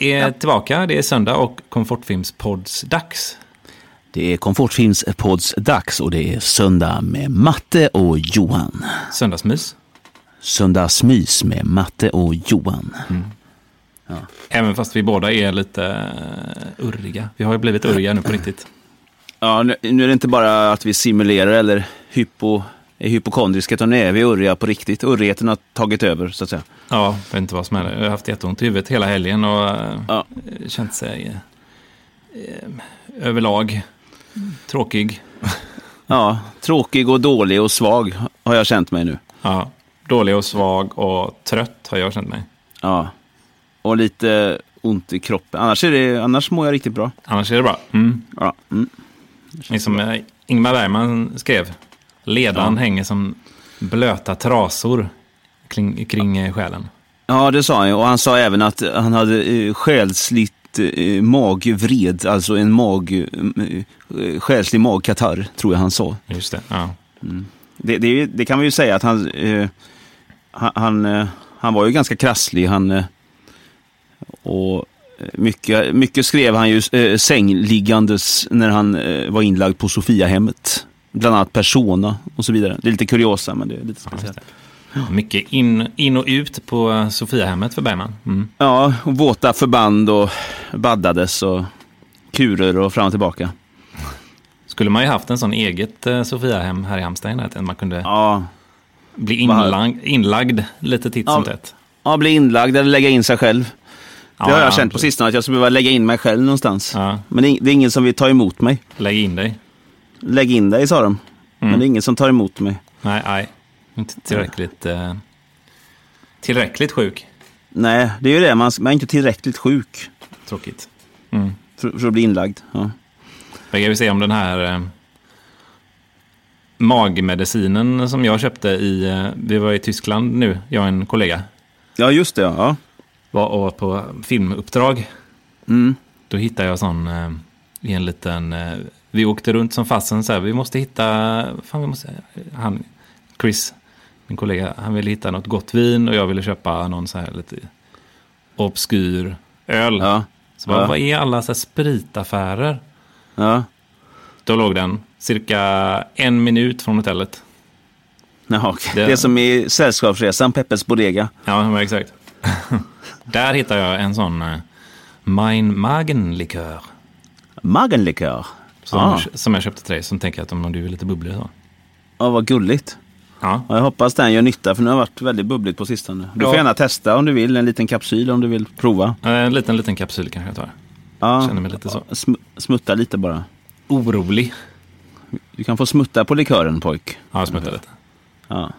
Vi är tillbaka, det är söndag och Komfortfilmspodds dags. Det är Komfortfilmspodds dags och det är söndag med Matte och Johan. Söndagsmys. Söndagsmys med Matte och Johan. Även fast vi båda är lite uh, urriga. Vi har ju blivit urriga nu på riktigt. Ja, nu, nu är det inte bara att vi simulerar eller hypo, är hypokondriska, utan nu är vi urriga på riktigt. Urrigheten har tagit över, så att säga. Ja, jag vet inte vad som är det. Jag har haft jätteont i huvudet hela helgen och Ja. känt sig uh, överlag tråkig. Ja, tråkig och dålig och svag har jag känt mig nu. Ja, dålig och svag och trött har jag känt mig. Ja, och lite ont i kroppen. Annars, är det, annars mår jag riktigt bra. Annars är det bra. Mm. Ja, mm. Det som eh, Ingmar Bergman skrev. Ledan Ja. hänger som blöta trasor kring, kring eh, själen. ja det sa han. Och han sa även att han hade eh, själsligt eh, magvred, alltså en mag, själslig magkatarr, tror jag han sa. Just det. Ja. Det, det, det kan vi ju säga att han, eh, han, han, eh, han var ju ganska krasslig. Han, eh, och mycket, mycket skrev han ju sängliggandes när han var inlagd på Sofiahemmet. Bland annat Persona och så vidare. Det är lite kuriosa, men det är lite Ja, speciellt. det. Mycket in, in och ut på Sofiahemmet för Bergman. Mm. Ja, och våta förband och baddades och kurer och fram och tillbaka. Skulle man ju haft en sån eget eh, Sofiahem här i i närheten. Man kunde Ja, bli Vad- inlagd, lite titt Ja. som tätt. ja bli inlagd eller lägga in sig själv. Det Ja, har jag ja, känt på sistone, att jag skulle behöva lägga in mig själv någonstans. Ja, Men det är, det är ingen som vill ta emot mig. lägg in dig. Lägg in dig, sa de. Men det är ingen som tar emot mig. Nej, nej. Inte tillräckligt, eh, tillräckligt sjuk. Nej, det är ju det. Man, man är inte tillräckligt sjuk Tråkigt. Mm. för, för att bli inlagd. Ja. Vad ska vi se om den här eh, magmedicinen som jag köpte i, eh, vi var i Tyskland nu, jag och en kollega, ja, just det. Ja. var på filmuppdrag. Mm. Då hittade jag sån eh, i en liten, eh, vi åkte runt som fasen så här, vi måste hitta, fan vi måste, han, Chris, min kollega, han ville hitta något gott vin och jag ville köpa någon så här lite obskyr öl. Ja. Så bara, Ja. vad är alla så här spritaffärer? Ja. Då låg den cirka en minut från hotellet. Jaha, okej. Det- Det är som i Sällskapsresan, Peppes Bodega. Ja, exakt. Där hittade jag en sån uh, Mein Magen-likör. Magenlikör. Som, Ja. som jag köpte till dig, som tänker att om du är lite bubblig så. ja, vad gulligt. Ja, Ja, jag hoppas den gör nytta, för nu har det varit väldigt bubbligt på sistone. Du Ja. får gärna testa om du vill, en liten kapsyl om du vill prova. en liten, liten kapsyl kanske jag tar. Ja. Känner mig lite så. Sm smutta lite bara. Orolig. Du kan få smutta på likören, pojk. Ja, jag smuttar lite. Ja.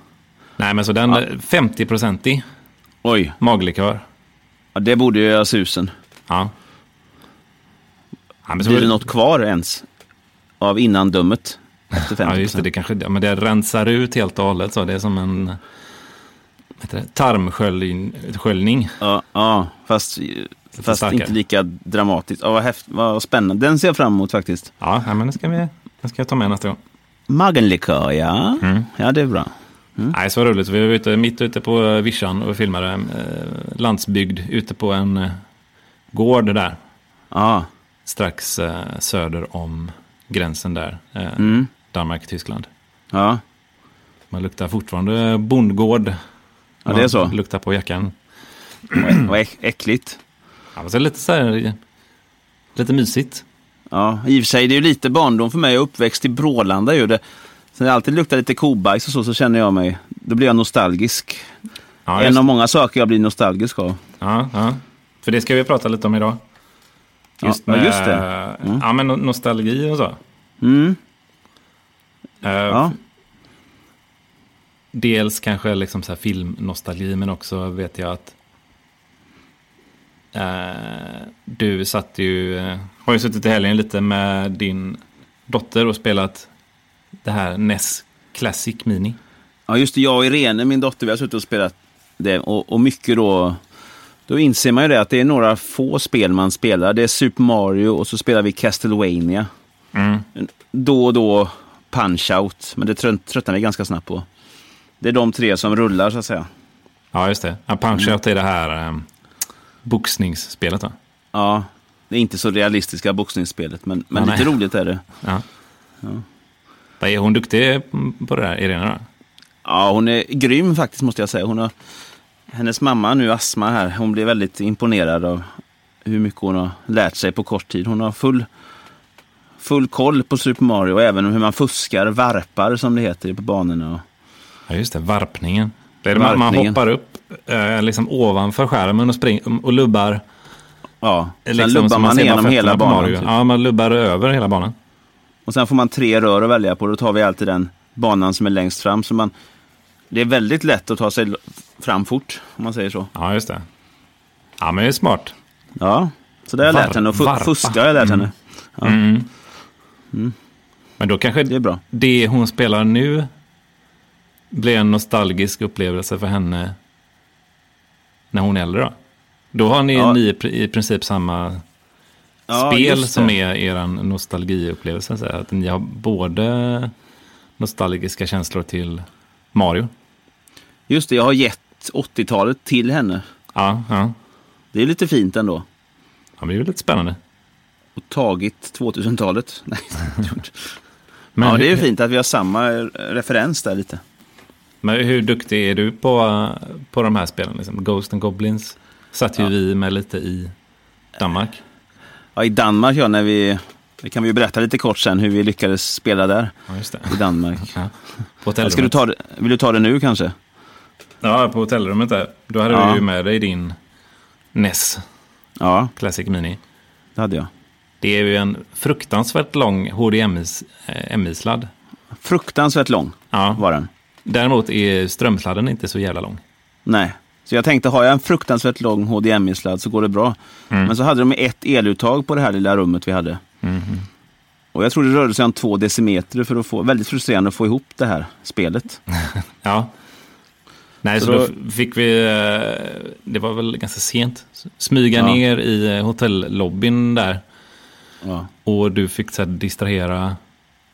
Nej, men så den Ja. eh, 50-procentig Oj, maglikör. ja, det borde ju göra susen. Ja. ja men så Blir det något kvar ens? Av innandömet? Efter 50%. Ja, just det. Det, kanske, ja, men det rensar ut helt och hållet. Så det är som en tarmsköljning. Ja, ja fast, fast starkare. inte lika dramatiskt. Ja, vad, häft, vad spännande. Den ser jag fram emot faktiskt. Ja, men det ska, vi, det ska jag ta med nästa gång. Magenlikör, ja. Mm. Ja, det är bra. Nej, så roligt. Vi var ute, mitt ute på eh, vischan och filmade eh, landsbygd ute på en eh, gård där. Ja, Strax eh, söder om gränsen där. Eh, mm. Danmark-Tyskland. ja. Man luktar fortfarande bondgård. Ja, det är så. Luktar på jackan. Vad äck, äckligt. Ja, men så lite så här, lite mysigt. Ja, i och för sig, det är ju lite barndom för mig. Jag är uppväxt i Brålanda ju. Det, så det alltid luktar lite kobajs och så, så känner jag mig, då blir jag nostalgisk. Ja, en av många saker jag blir nostalgisk av. ja, ja. För det ska vi prata lite om idag. Just, Ja, med, just det. Mm. Ja, men no- nostalgi och så. Mm. Eh, Ja. Dels kanske liksom så här filmnostalgi, men också vet jag att eh, du satt ju, eh, har ju suttit i helgen lite med din dotter och spelat det här NES Classic Mini. Ja, just det. Jag och Irene, min dotter, vi har suttit och spelat det. Och, och mycket då, då inser man ju det att det är några få spel man spelar. Det är Super Mario och så spelar vi Castlevania. Mm. Då och då Punch-Out, men det trött, tröttnar vi ganska snabbt på. Det är de tre som rullar, så att säga. Ja, just det. Ja, Punch Out är det här, eh, boxningsspelet va? Ja, det är inte så realistiska boxningsspelet, men, men Ja, lite nej. roligt är det. Ja. Vad Är hon duktig på det där, Irena? Då? Ja, hon är grym faktiskt måste jag säga. Hon har, hennes mamma nu, Asma här, hon blev väldigt imponerad av hur mycket hon har lärt sig på kort tid. Hon har full, full koll på Super Mario och även hur man fuskar, varpar som det heter på banorna. Ja, just det. Varpningen. Det är det man, man Varpningen. hoppar upp eh, liksom ovanför skärmen och, spring, och lubbar. ja, sen Liksom, lubbar man bara igenom hela banan. Typ. Ja, man lubbar över hela banan. Och sen får man tre rör att välja på. Då tar vi alltid den banan som är längst fram. Så man, det är väldigt lätt att ta sig fram fort, om man säger så. Ja, just det. Ja, men det är smart. Ja, så det har jag lärt henne. Och fu- varpa. fuska har jag lärt henne. Ja. Mm. Men då kanske Det är bra. det hon spelar nu blir en nostalgisk upplevelse för henne när hon är äldre. Då, då har ni, Ja. ni i pri- i princip samma Ja, spel som är er nostalgiupplevelse. Så att ni har både nostalgiska känslor till Mario. Just det, jag har gett 80-talet till henne. Ja, ja. Det är lite fint ändå. ja men det är ju lite spännande. Och tagit 2000-talet. Nej, Men, ja, det är fint att vi har samma referens där lite. men hur duktig är du på, på de här spelen? Liksom? Ghost and Goblins satt ju Ja. vi med lite i Danmark. Ja, I Danmark, ja, när vi... Det kan vi ju berätta lite kort sen hur vi lyckades spela där Ja, just det. i Danmark. Ja. På Eller. Ska du ta vill du ta det nu kanske? Ja, på hotellrummet där. Då hade Ja. du ju med dig din NES Ja, Classic Mini. det hade jag. Det är ju en fruktansvärt lång HDMI-sladd. Fruktansvärt lång Ja. var den. Däremot är strömsladden inte så jävla lång. Nej. Så jag tänkte, har jag en fruktansvärt lång HDMI-sladd så går det bra. Mm. Men så hade de ett eluttag på det här lilla rummet vi hade. Mhm. Och jag tror det rörde sig om två decimeter för att få, väldigt frustrerande att få ihop det här spelet. Ja. Nej, så, Så då, då- fick vi, eh, det var väl ganska sent, smyga Ja. ner i eh, hotellobbyn där. Ja. Och du fick så här, distrahera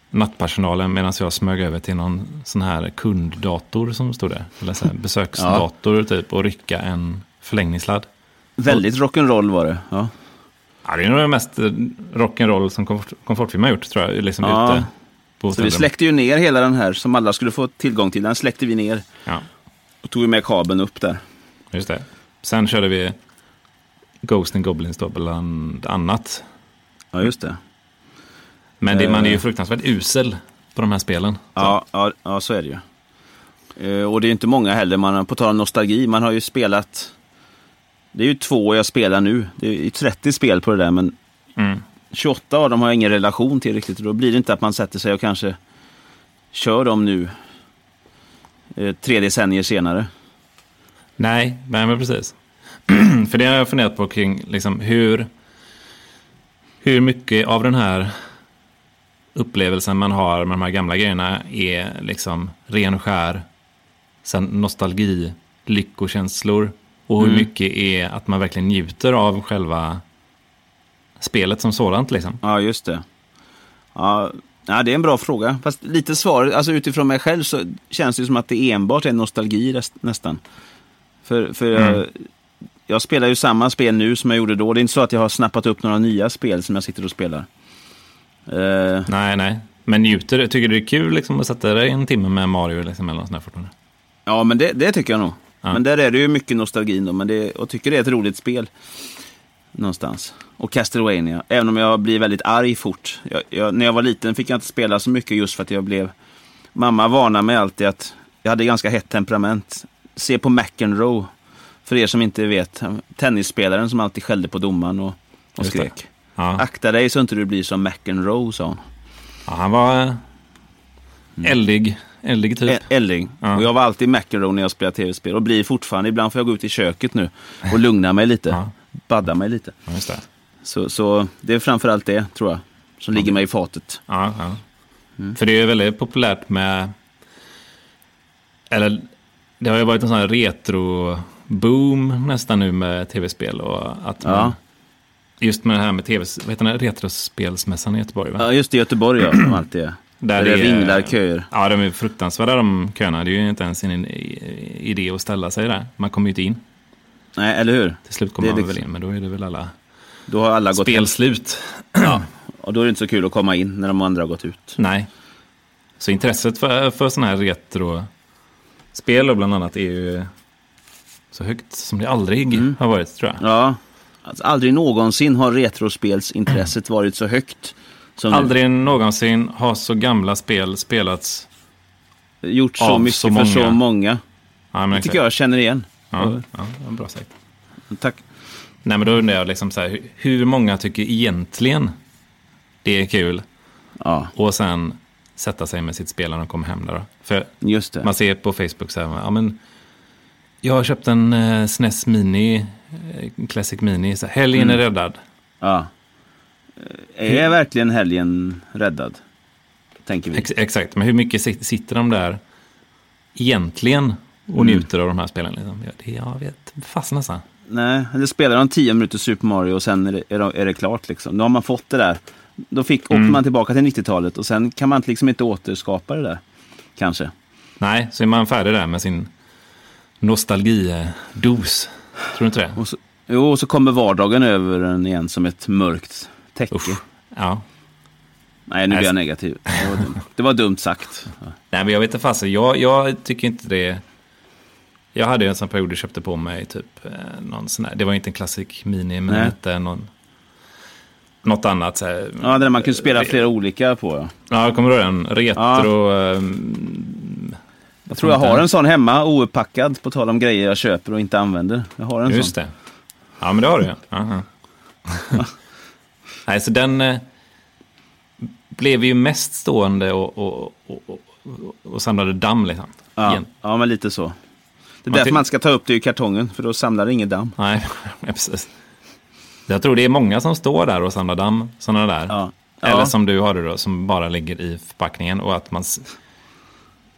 nattpersonalen medan jag smög över till någon sån här kunddator som stod där. Eller så här, besöksdator typ och rycka en förlängningssladd. Väldigt rock'n'roll var det. Ja. Ja, det är nog det mest eh, rock'n'roll som komfort, komfortfilm har gjort tror jag. Liksom Ja. ute Så vi släckte ju ner hela den här som alla skulle få tillgång till. Den släckte vi ner Ja, och tog med kabeln upp där. just det. Sen körde vi Ghost and Goblins då bland annat. Ja, just det. Men det, Eh. man är ju fruktansvärt usel på de här spelen. Ja, ja, ja så är det ju. Eh, och det är inte många heller. Man, på tal om nostalgi, man har ju spelat... Det är ju två jag spelar nu. Det är ju 30 spel på det där, men Mm. 28 av dem har jag ingen relation till riktigt. Och då blir det inte att man sätter sig och kanske kör dem nu eh, tre decennier senare. Nej, nej men precis. För det har jag funderat på kring liksom, hur, hur mycket av den här upplevelsen man har med de här gamla grejerna är liksom ren och skär nostalgi, lyckokänslor och hur Mm. mycket är att man verkligen njuter av själva spelet som sådant. Liksom. Ja, just det. Ja, ja, det är en bra fråga. Fast lite svar, alltså utifrån mig själv så känns det som att det enbart är nostalgi nästan. För, för jag, Mm. jag spelar ju samma spel nu som jag gjorde då. Det är inte så att jag har snappat upp några nya spel som jag sitter och spelar. Eh, Nej, nej. Men njuter, tycker du det är kul liksom, att sätta dig en timme med Mario liksom, eller något sånt där ja, men det, det tycker jag nog. Ja. Men där är det ju mycket nostalgi då, men det, och tycker det är ett roligt spel. Någonstans. Och Castlevania, även om jag blir väldigt arg fort. Jag, jag, när jag var liten fick jag inte spela så mycket just för att jag blev... Mamma varnade mig alltid att jag hade ganska hett temperament. Se på McEnroe, för er som inte vet. Tennisspelaren som alltid skällde på domaren och, och skrek. Ja. Akta dig så inte du blir som McEnroe, sa hon. Ja, han var eh, eldig, eldig typ. Ä- Elling. Ja. Och jag var alltid McEnroe när jag spelade tv-spel och blir fortfarande. Ibland får jag gå ut i köket nu och lugna mig lite. Ja. Badda mig lite. Ja, just det. Så, så det är framförallt det, tror jag, som ligger mig i fatet. Ja, ja. För det är väldigt populärt med... Eller det har ju varit en sån här retro-boom nästan nu med tv-spel. Och att man, Ja. Just med det här med tv... Vad heter den? Retrospelsmässan i Göteborg va? Ja, just det, Göteborg ja, som alltid är. Där det är- ringlar köer. Ja, de är fruktansvärda de köerna. Det är ju inte ens en i- idé att ställa sig där. Man kommer ju inte in. Nej, eller hur? Till slut kommer Det man liksom- väl in, men då är det väl alla Då har alla gått spel slut. Ja. Och då är det inte så kul att komma in när de andra har gått ut. Nej. Så intresset för, för sådana här retro-spel och bland annat är ju så högt som det aldrig Mm. har varit, tror jag. Ja. Alltså, aldrig någonsin har retrospelsintresset varit så högt. Som nu. Aldrig någonsin har så gamla spel spelats. Gjort så mycket så för så många. Ja, Det tycker jag känner igen. Ja, ja, bra sagt. Tack. Nej, men då undrar jag liksom så här, hur- hur många tycker egentligen det är kul Ja, och sen sätta sig med sitt spel när de kommer hem där då? För man ser på Facebook så här, ja men jag har köpt en eh, SNES Mini, eh, Classic Mini, så här, helgen Mm. är räddad. Ja. Eh, Är verkligen helgen räddad? Tänker vi. Ex exakt, men hur mycket sit- sitter de där egentligen och Mm. njuter av de här spelen? Liksom? Ja, det, jag vet fast nästan. Nej, eller spelar de 10 minuter Super Mario och sen är det, är det, är det klart. Liksom. Då har man fått det där. Då fick, åker Mm. man tillbaka till 90-talet och sen kan man liksom inte återskapa det där. Kanske. Nej, så är man färdig där med sin nostalgidos. Tror du inte det? Och så, jo, och så kommer vardagen över en igen som ett mörkt täcke. Usch. Ja. Nej, nu blir jag negativ. Det var dumt, det var dumt sagt. Nej, men jag vet inte fasen. Jag, jag tycker inte det. Jag hade ju en sån period jag köpte på mig typ eh, någon sån här. Det var inte en klassisk mini, men hette någon. Något annat. Så här, Ja, där man kunde spela flera olika på. Ja. Ja, kommer du ihåg den? Retro... ehm, Jag tror jag har en sån hemma, ouppackad, på tal om grejer jag köper och inte använder. Jag har en Just sån. det. Ja, men det har du ju. Aha. Nej, så den eh, blev ju mest stående och, och, och, och, och samlade damm liksom. Ja, ja, men lite så. Det är Man därför man ska ta upp det ur kartongen, för då samlar det inget damm. Nej, precis. Jag tror det är många som står där och samlar damm, sådana där. Ja. Eller Ja. som du har det då, som bara ligger i förpackningen och att man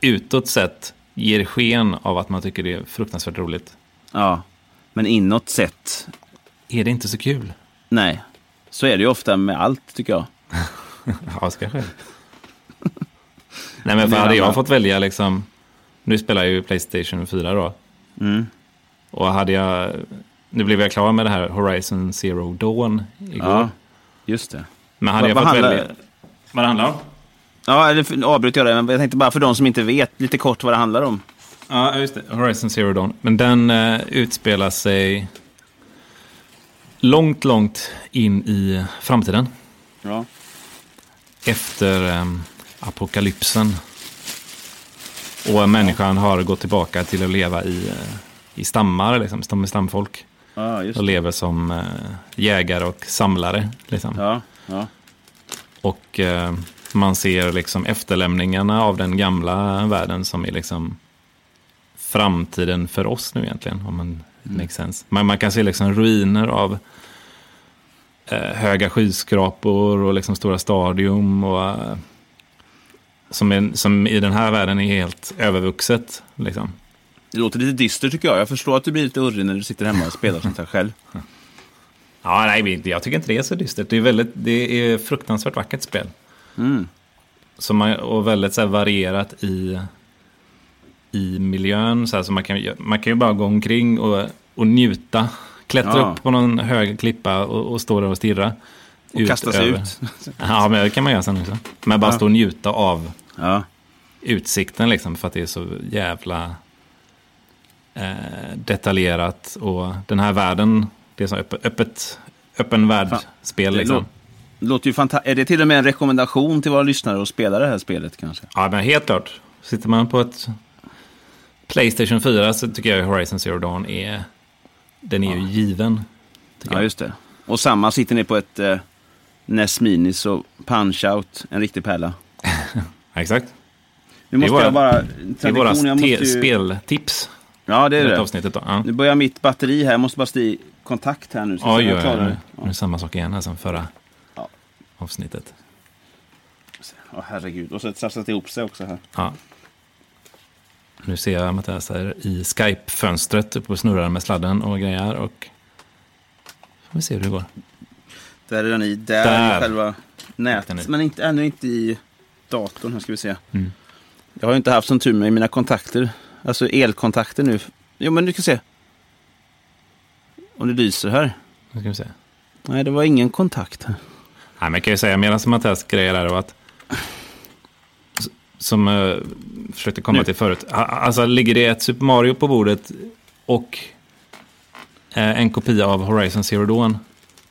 utåt sett ger sken av att man tycker det är fruktansvärt roligt. Ja, men inåt sett, Är det inte så kul? nej. Så är det ju ofta med allt, tycker jag. Ja, själv. Nej, men för hade jag fått välja liksom, nu spelar jag ju Playstation 4 då. Mm. Och hade jag, nu blev jag klar med det här Horizon Zero Dawn igår. Ja, just det. Men hade Vad- jag fått handlar- välja... Vad det handlar om? Ja, eller för- avbryt jag det, men jag tänkte bara för de som inte vet lite kort vad det handlar om. Ja, just det. Horizon Zero Dawn. Men den eh, utspelar sig långt, långt in i framtiden. Ja. Efter eh, apokalypsen. Och människan har gått tillbaka till att leva i, eh, i stammar, liksom, med stamfolk. Just Och lever som eh, jägare och samlare. Liksom. Ja, ja. Och eh, man ser liksom efterlämningarna av den gamla världen som är liksom framtiden för oss nu egentligen. Om man Mm. makes sense. Man, man kan se liksom ruiner av eh, höga skyskrapor och liksom stora stadium. Och, eh, som, är, som i den här världen är helt övervuxet. Liksom. Det låter lite dystert tycker jag. Jag förstår att du blir lite urrig när du sitter hemma och spelar sånt här själv. Ja, nej, jag tycker inte det är så dystert. Det är, väldigt, det är fruktansvärt vackert spel. Mm. Som man, och väldigt så här, varierat i, i miljön. Så, här, så man, kan, man kan ju bara gå omkring och, och njuta. Klättra Ja. upp på någon hög klippa och, och stå där och stirra. Och kasta sig över- ut. Ja, men det kan man göra sen också. Men bara Ja. stå och njuta av Ja, utsikten liksom. För att det är så jävla eh, detaljerat. Och den här världen, det är så öppet, öppet öppen värld-spel det liksom. det låter ju fantastiskt. Är det till och med en rekommendation till våra lyssnare att spela det här spelet kanske? Ja, men helt klart. Sitter man på ett Playstation 4 så tycker jag Horizon Zero Dawn är... Den är ju given. Ja, just det. Och samma sitter ni på ett eh, NES Mini så Punch-Out, en riktig pärla. Ja, exakt. Nu måste våra- jag bara... Det är våra ju- speltips. Ja, det är det det. avsnittet. Då. Ja. Nu börjar mitt batteri här. Jag måste bara stå i kontakt här nu. Så Oj, jag klarar det. Nu är det samma sak igen här som förra Ja. avsnittet. Ja, herregud. Och så det trasslat ihop sig också här. Ja. Nu ser jag Mattias här i Skype-fönstret uppe och snurrar med sladden och grejer. Och får vi se hur det går. Där är den i. Där, Där. är själva nätet. Men inte, ännu inte i datorn. Här ska vi se. Mm. Jag har ju inte haft sån tur med mina kontakter. Alltså elkontakter nu. Jo, men du kan se. om det lyser här. Nu ska vi se. Nej, det var ingen kontakt här. Nej, men jag kan ju säga medan Mattias grejer där och att som uh, försökte komma Nu. till förut. Alltså ligger det ett Super Mario på bordet och eh, en kopia av Horizon Zero Dawn.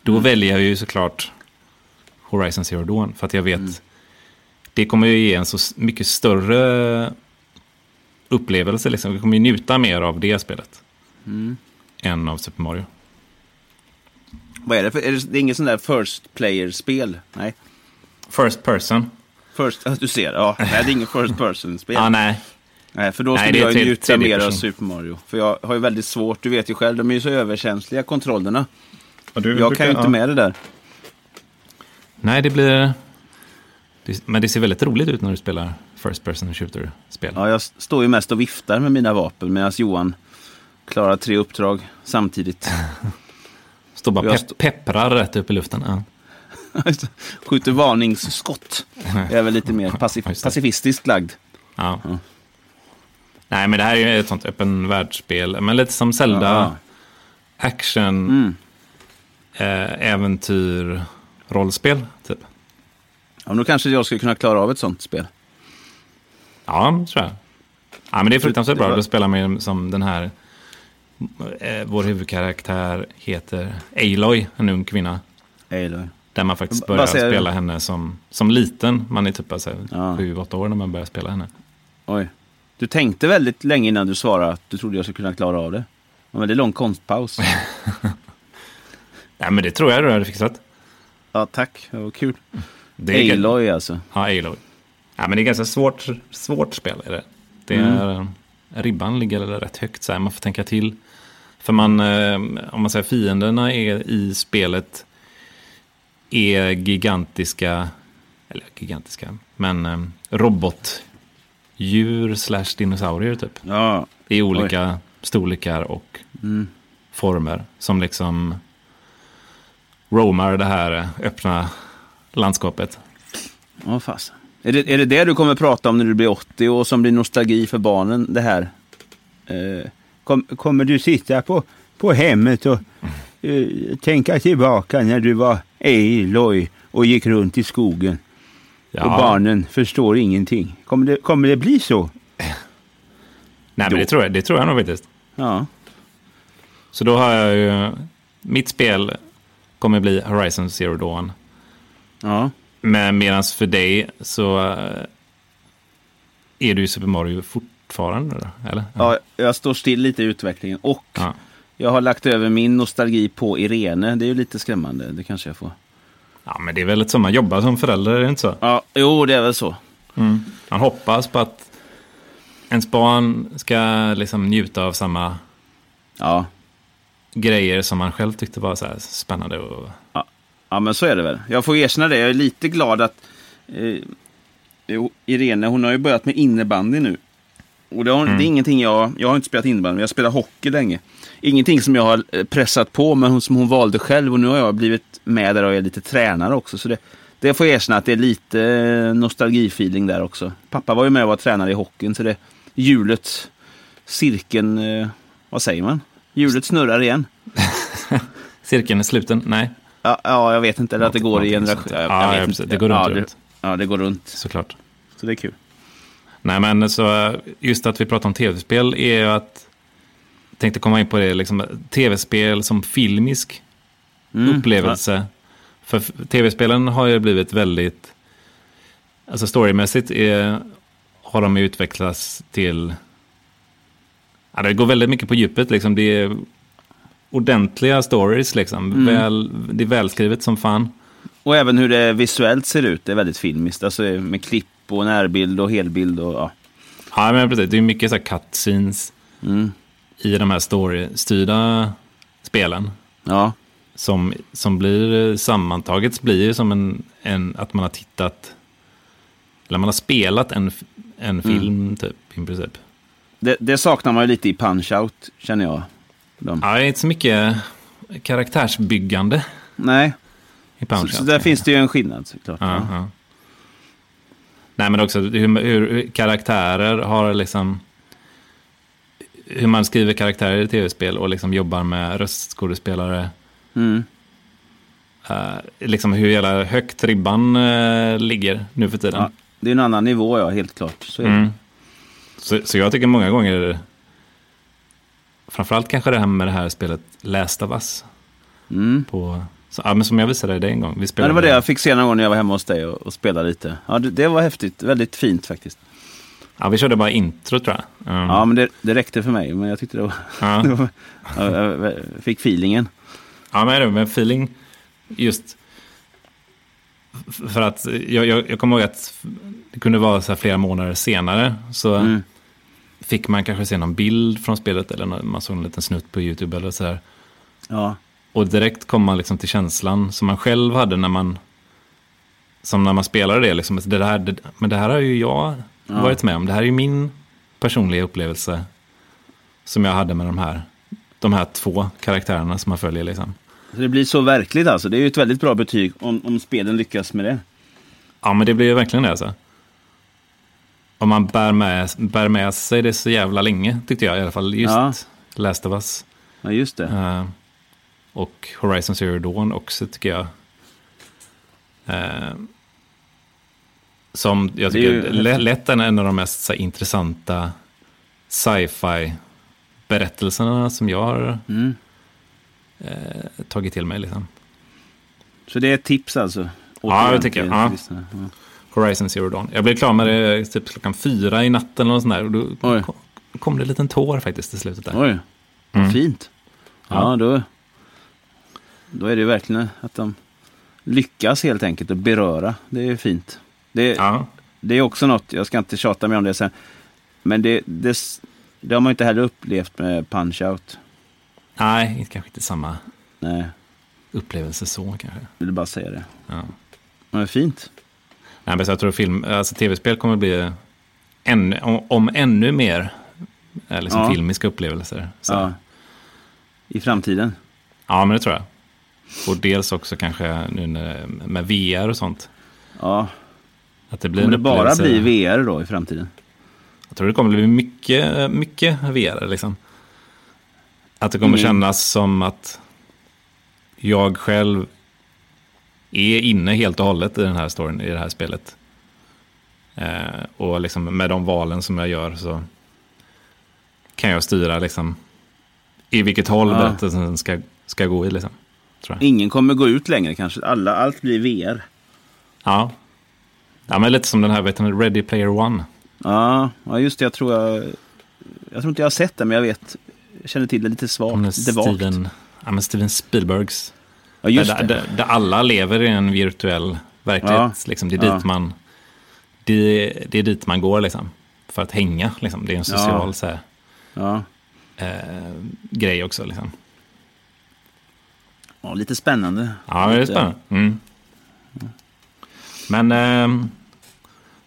Då Mm. väljer jag ju såklart Horizon Zero Dawn. För att jag vet Mm. det kommer ju ge en så mycket större upplevelse. Liksom. Vi kommer ju njuta mer av det spelet Mm. än av Super Mario. Vad är det för? Är det, det är inget sånt där first player-spel? Nej. First person. First, du ser. Ja, nej, det är ingen first person-spel. Ja, nej. Nej, för då Nej, skulle är jag njuta mer av. Super Mario. För jag har ju väldigt svårt, du vet ju själv, de är ju så överkänsliga kontrollerna. Du Jag kan ju inte med det där. Nej, det blir... Det, men det ser väldigt roligt ut när du spelar First Person Shooter-spel. Ja, jag står ju mest och viftar med mina vapen medan Johan klarar tre uppdrag samtidigt. Står bara stå- pepprar rätt upp i luften. Ja. Skjuter varningsskott. Jag är väl lite mer pacif- pacifistiskt lagd. Ja. Nej, men det här är ju ett sånt öppen världsspel. Men lite som Zelda. Ja. Action, Mm. Eh, äventyr, rollspel. Typ. Ja, men då kanske jag skulle kunna klara av ett sånt spel. Ja, tror jag. Ja, men det är fruktansvärt Det bra. Då spelar ju som den här... Eh, vår huvudkaraktär heter Aloy, en ung kvinna. Aloy. Där man faktiskt börjar spela henne som, som liten. Man är typ alltså Ja. 7-8 år när man börjar spela henne. Oj. Du tänkte väldigt länge innan du svarade att du trodde jag skulle kunna klara av det. Det var en väldigt lång konstpaus. Nej, men det tror jag du hade fixat. ja, tack. Det var kul. Det är, Aloy alltså. Ja, Aloy. Ja, men det är ganska svårt, svårt spel. Är det. Det är, Mm. Ribban ligger rätt högt, så här. man får tänka till. För man, eh, om man säger fienderna är i spelet är gigantiska, eller gigantiska, men eh, robotdjur slash dinosaurier typ. Ja. I olika storlekar och Mm. former som liksom roamar det här öppna landskapet. Ja, fast. Är det, är det det du kommer prata om när du blir 80 och som blir nostalgi för barnen, det här? Eh, kom, kommer du sitta på, på hemmet och eh, tänka tillbaka när du var Aloy och gick runt i skogen och barnen förstår ingenting? Kommer det, kommer det bli så? Nej, men det tror jag, det tror jag nog faktiskt. Ja. Så då har jag ju, mitt spel kommer bli Horizon Zero Dawn. Ja. Men medan för dig så eh, är du ju Super Mario fortfarande då, eller? ja, jag står still lite i utvecklingen och Ja. jag har lagt över min nostalgi på Irene. Det är ju lite skrämmande, det kanske jag får. ja, men det är väl lite som man jobbar som förälder, är det inte så? Ja, jo, det är väl så. Man hoppas på att ens barn ska liksom njuta av samma Ja. Grejer som man själv tyckte var så här spännande. Och... Ja, men så är det väl. Jag får erkänna det. Jag är lite glad att eh, Irene, hon har ju börjat med innebandy nu. Och det, har, det är ingenting jag, jag har inte spelat innebandy, men jag har spelat hockey länge. Ingenting som jag har eh, pressat på, men hon, som hon valde själv. Och nu har jag blivit med där och är lite tränare också. Så det, det får jag erkänna att det är lite eh, nostalgifeeling där också. Pappa var ju med och var tränare i hockeyn, så det hjulet, cirkeln, eh, vad säger man? Hjulet snurrar igen. Cirkeln är sluten? Nej, Ja, ja, jag vet inte. Eller att det går i Någonting generation. sånt. Jag, Ja, ja, precis. Det går runt, ja, det, runt. ja, det går runt. såklart. Så det är kul. Nej, men så just att vi pratar om tv-spel är ju att... Jag tänkte komma in på det, liksom, tv-spel som filmisk Mm. upplevelse. För f- tv-spelen har ju blivit väldigt... Alltså storymässigt är, har de utvecklats till... Ja, det går väldigt mycket på djupet. Liksom. Det är ordentliga stories. Liksom. Mm. Väl, det är välskrivet som fan. Och även hur det visuellt ser ut. Det är väldigt filmiskt. Alltså med klipp och närbild och helbild. Och, ja. Ja, men precis. Det är mycket så här cutscenes Mm. i de här story-styrda spelen. ja. Som, som blir sammantaget blir som en, en, att man har tittat, eller man har spelat en, en film typ i princip. Det, det saknar man ju lite i Punch-Out, känner jag. De. Ja, det är inte så mycket karaktärsbyggande Nej, i så, Punch så där finns det ju en skillnad såklart. Ja, Ja. ja. Nej, men också hur, hur karaktärer har liksom... hur man skriver karaktärer i tv-spel och liksom jobbar med röstskådespelare. Mm. Eh, liksom hur jävla högt ribban eh, ligger nu för tiden. Det är en annan nivå, ja, helt klart. Så är det. Så, så jag tycker många gånger, framförallt kanske det här med det här spelet Last of Us. Mm. På, så, ja, men som jag visade dig en gång. Vi Ja, spelade, det var det jag fick se någon gång när jag var hemma hos dig och, och spelade lite. Ja, det, det var häftigt. Väldigt fint faktiskt. Ja, vi körde bara intro tror jag. Mm. Ja, men det, det räckte för mig. Men jag tyckte det var... Ja. det var jag, fick feelingen. Ja, men, men feeling just... För att jag, jag, jag kommer ihåg att det kunde vara så här flera månader senare. Så Mm. Fick man kanske se någon bild från spelet eller man såg en liten snutt på YouTube eller så här. Ja, Och direkt kom man liksom till känslan som man själv hade när man... Som när man spelade det. Liksom, det där, det, men det här har ju jag Ja. varit med om. Det här är ju min personliga upplevelse. Som jag hade med de här, de här två karaktärerna som man följer. Liksom. så det blir så verkligt alltså. Det är ju ett väldigt bra betyg om, om spelen lyckas med det. Ja, men det blir ju verkligen det alltså. Om man bär med, bär med sig det så jävla länge, tyckte jag i alla fall. Just Ja. Last of Us. Ja, just det. Eh, och Horizon Zero Dawn också, tycker jag. Eh, som jag Det är tycker ju- lätt är en av de mest så här, intressanta sci-fi berättelserna som jag har Mm. eh, tagit till mig. Liksom. Så det är ett tips alltså? Ja, det tycker jag. Ja. Horizon Zero Dawn. Jag blev klar med det typ klockan fyra i natten och sånt där. Och då Oj. kom, kom det en liten tår faktiskt i slutet där. Oj, Mm. fint. Ja, Ja. då, då är det ju verkligen att de lyckas helt enkelt att beröra. Det är fint. Det, Ja, det är också något, jag ska inte tjata mer om det sen, men det, det, det har man inte heller upplevt med Punch-Out. nej, kanske inte samma Nej, upplevelse så kanske. jag vill bara säga det. Ja. Men fint. Nej, men jag tror film, alltså tv-spel kommer bli ännu, om, om ännu mer eh, liksom Ja. filmiska upplevelser. Ja. Ja. I framtiden. men det tror jag. Och dels också kanske nu med VR och sånt. Ja, Att det blir kommer det bara bli VR då i framtiden? Jag tror det kommer bli mycket, mycket VR liksom. Att det kommer Mm. kännas som att jag själv är inne helt och hållet i den här storyn, i det här spelet. Eh, och liksom med de valen som jag gör så kan jag styra liksom i vilket håll Ja. berättelsen ska, ska gå i. Liksom. Ingen kommer gå ut längre kanske. Alla, allt blir VR. Ja. ja, men lite som den här vet du, Ready Player One. Ja, ja just det. Jag tror jag... Jag tror inte jag har sett det, men jag vet. Jag känner till det lite svagt. Lite vagt. Steven, ja, men Steven Spielbergs Ja, just där, det. Där, där alla lever i en virtuell verklighet. Liksom, det, är dit Ja. man, det, det är dit man går liksom, för att hänga. Liksom. Det är en social Ja. så här, Ja. eh, grej också. Liksom. ja, lite spännande. Ja, det är spännande. Mm. Men eh,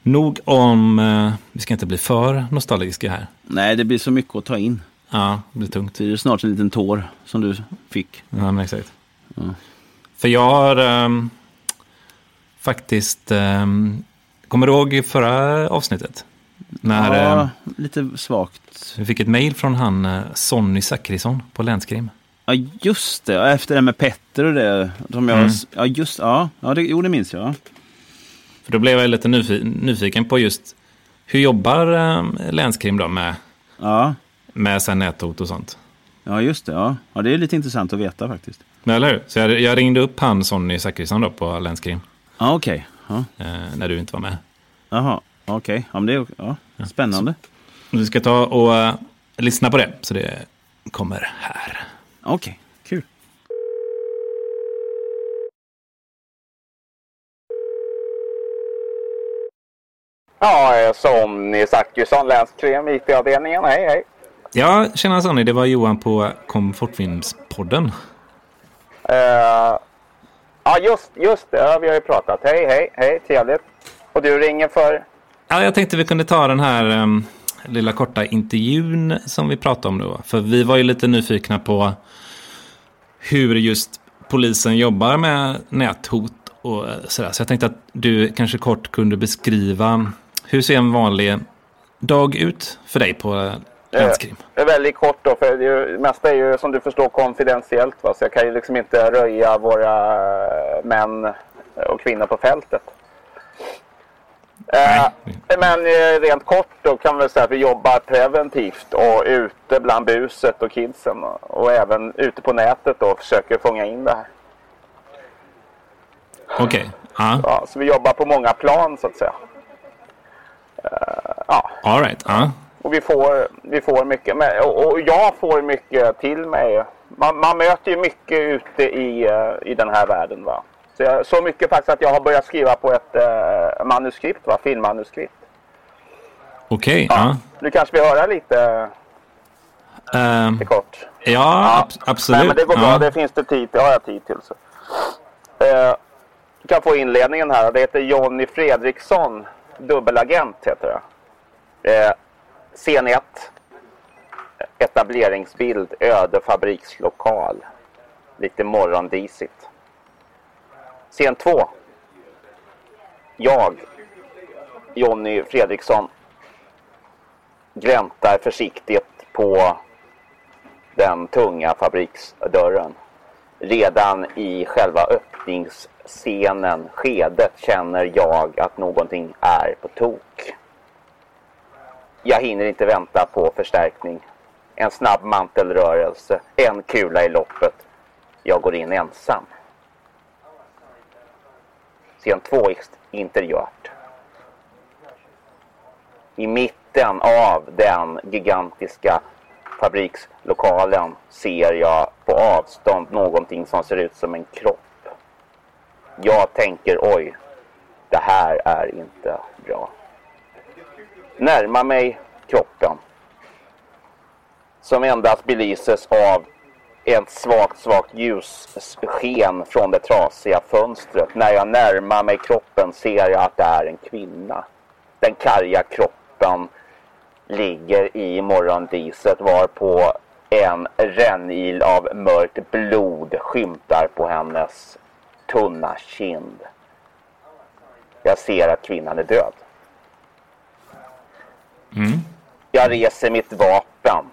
nog om, eh, vi ska inte bli för nostalgiska här. Nej, det blir så mycket att ta in. Ja, det blir tungt. Det är snart en liten tår som du fick. Ja, men exakt. För jag har ehm, faktiskt, um, kommer du ihåg förra avsnittet? När ehm, ja, lite svagt. vi fick ett mejl från han eh, Sonny Zackrisson på Länskrim. Ja, just det. Efter det med Petter och det. Som jag, Mm. Ja, just ja. ja det, Jo, det minns jag. För då blev jag lite nyfi- nyfiken på just hur jobbar um, Länskrim då med, Ja, med här näthot och sånt? ja just det. Ja. ja, det är lite intressant att veta faktiskt. Men, eller hur? Så jag, jag ringde upp han Sonny Zackrisson då på Länskrim Ja, okej. Ja. eh, när du inte var med. Jaha, okej. Ja, men det är ja, spännande. Vi ska ta och eh, lyssna på det, så det kommer här. Okej, kul. Ja, ni Zachrisson, Länskrim, IT-avdelningen. Hej, hej. Ja, tjena Sonny, det var Johan på Komfortfilmspodden. Eh, ja, just, just det. Ja, vi har ju pratat. Hej, hej, hej. Trevligt. Och du ringer för? Ja, jag tänkte vi kunde ta den här um, lilla korta intervjun som vi pratade om då. För vi var ju lite nyfikna på hur just polisen jobbar med näthot och eh, sådär. Så jag tänkte att du kanske kort kunde beskriva hur ser en vanlig dag ut för dig på eh, Kvällskrim. Det är väldigt kort då, för det, är ju- det mesta är ju som du förstår konfidentiellt. Va? Så jag kan ju liksom inte röja våra eh, män och kvinnor på fältet. Eh, men eh, rent kort då kan väl säga att vi jobbar preventivt och ute bland buset och kidsen och, och även ute på nätet då försöker fånga in det här. Okej. Ja. Ja, så vi jobbar på många plan så att säga. Eh, ja, All right. Ja. Och vi får, vi får mycket. Med, och, jag får mycket till mig. Man, man möter ju mycket ute i, eh, i den här världen. Va? Så, jag, så mycket faktiskt att jag har börjat skriva på ett eh, manuskript, va? filmmanuskript. Okej. Ja. Nu kanske vi höra lite, lite kort. ja, abs- absolut. Nej, men det går bra. Ja. Det finns det tid. Det har jag tid till. Så. Eh, du kan få inledningen här. Det heter Jonny Fredriksson. Dubbelagent heter det. Eh, scen 1. Etableringsbild. Öde fabrikslokal. Lite morgondisigt. Scen 2. Jag. Jonny Fredriksson. Gläntar försiktigt på den tunga fabriksdörren. Redan i själva öppningsscenen, skedet, känner jag att någonting är på tok. Jag hinner inte vänta på förstärkning. En snabb mantelrörelse, en kula i loppet. Jag går in ensam. Scen 2 interiört. I mitten av den gigantiska fabrikslokalen ser jag på avstånd någonting som ser ut som en kropp. Jag tänker oj, det här är inte bra. Närmar mig kroppen. Som endast belyses av ett svagt, svagt ljussken från det trasiga fönstret. När jag närmar mig kroppen ser jag att det är en kvinna. Den karga kroppen ligger i morgondiset varpå en rännil av mörkt blod skymtar på hennes tunna kind. Jag ser att kvinnan är död. Jag reser mitt vapen.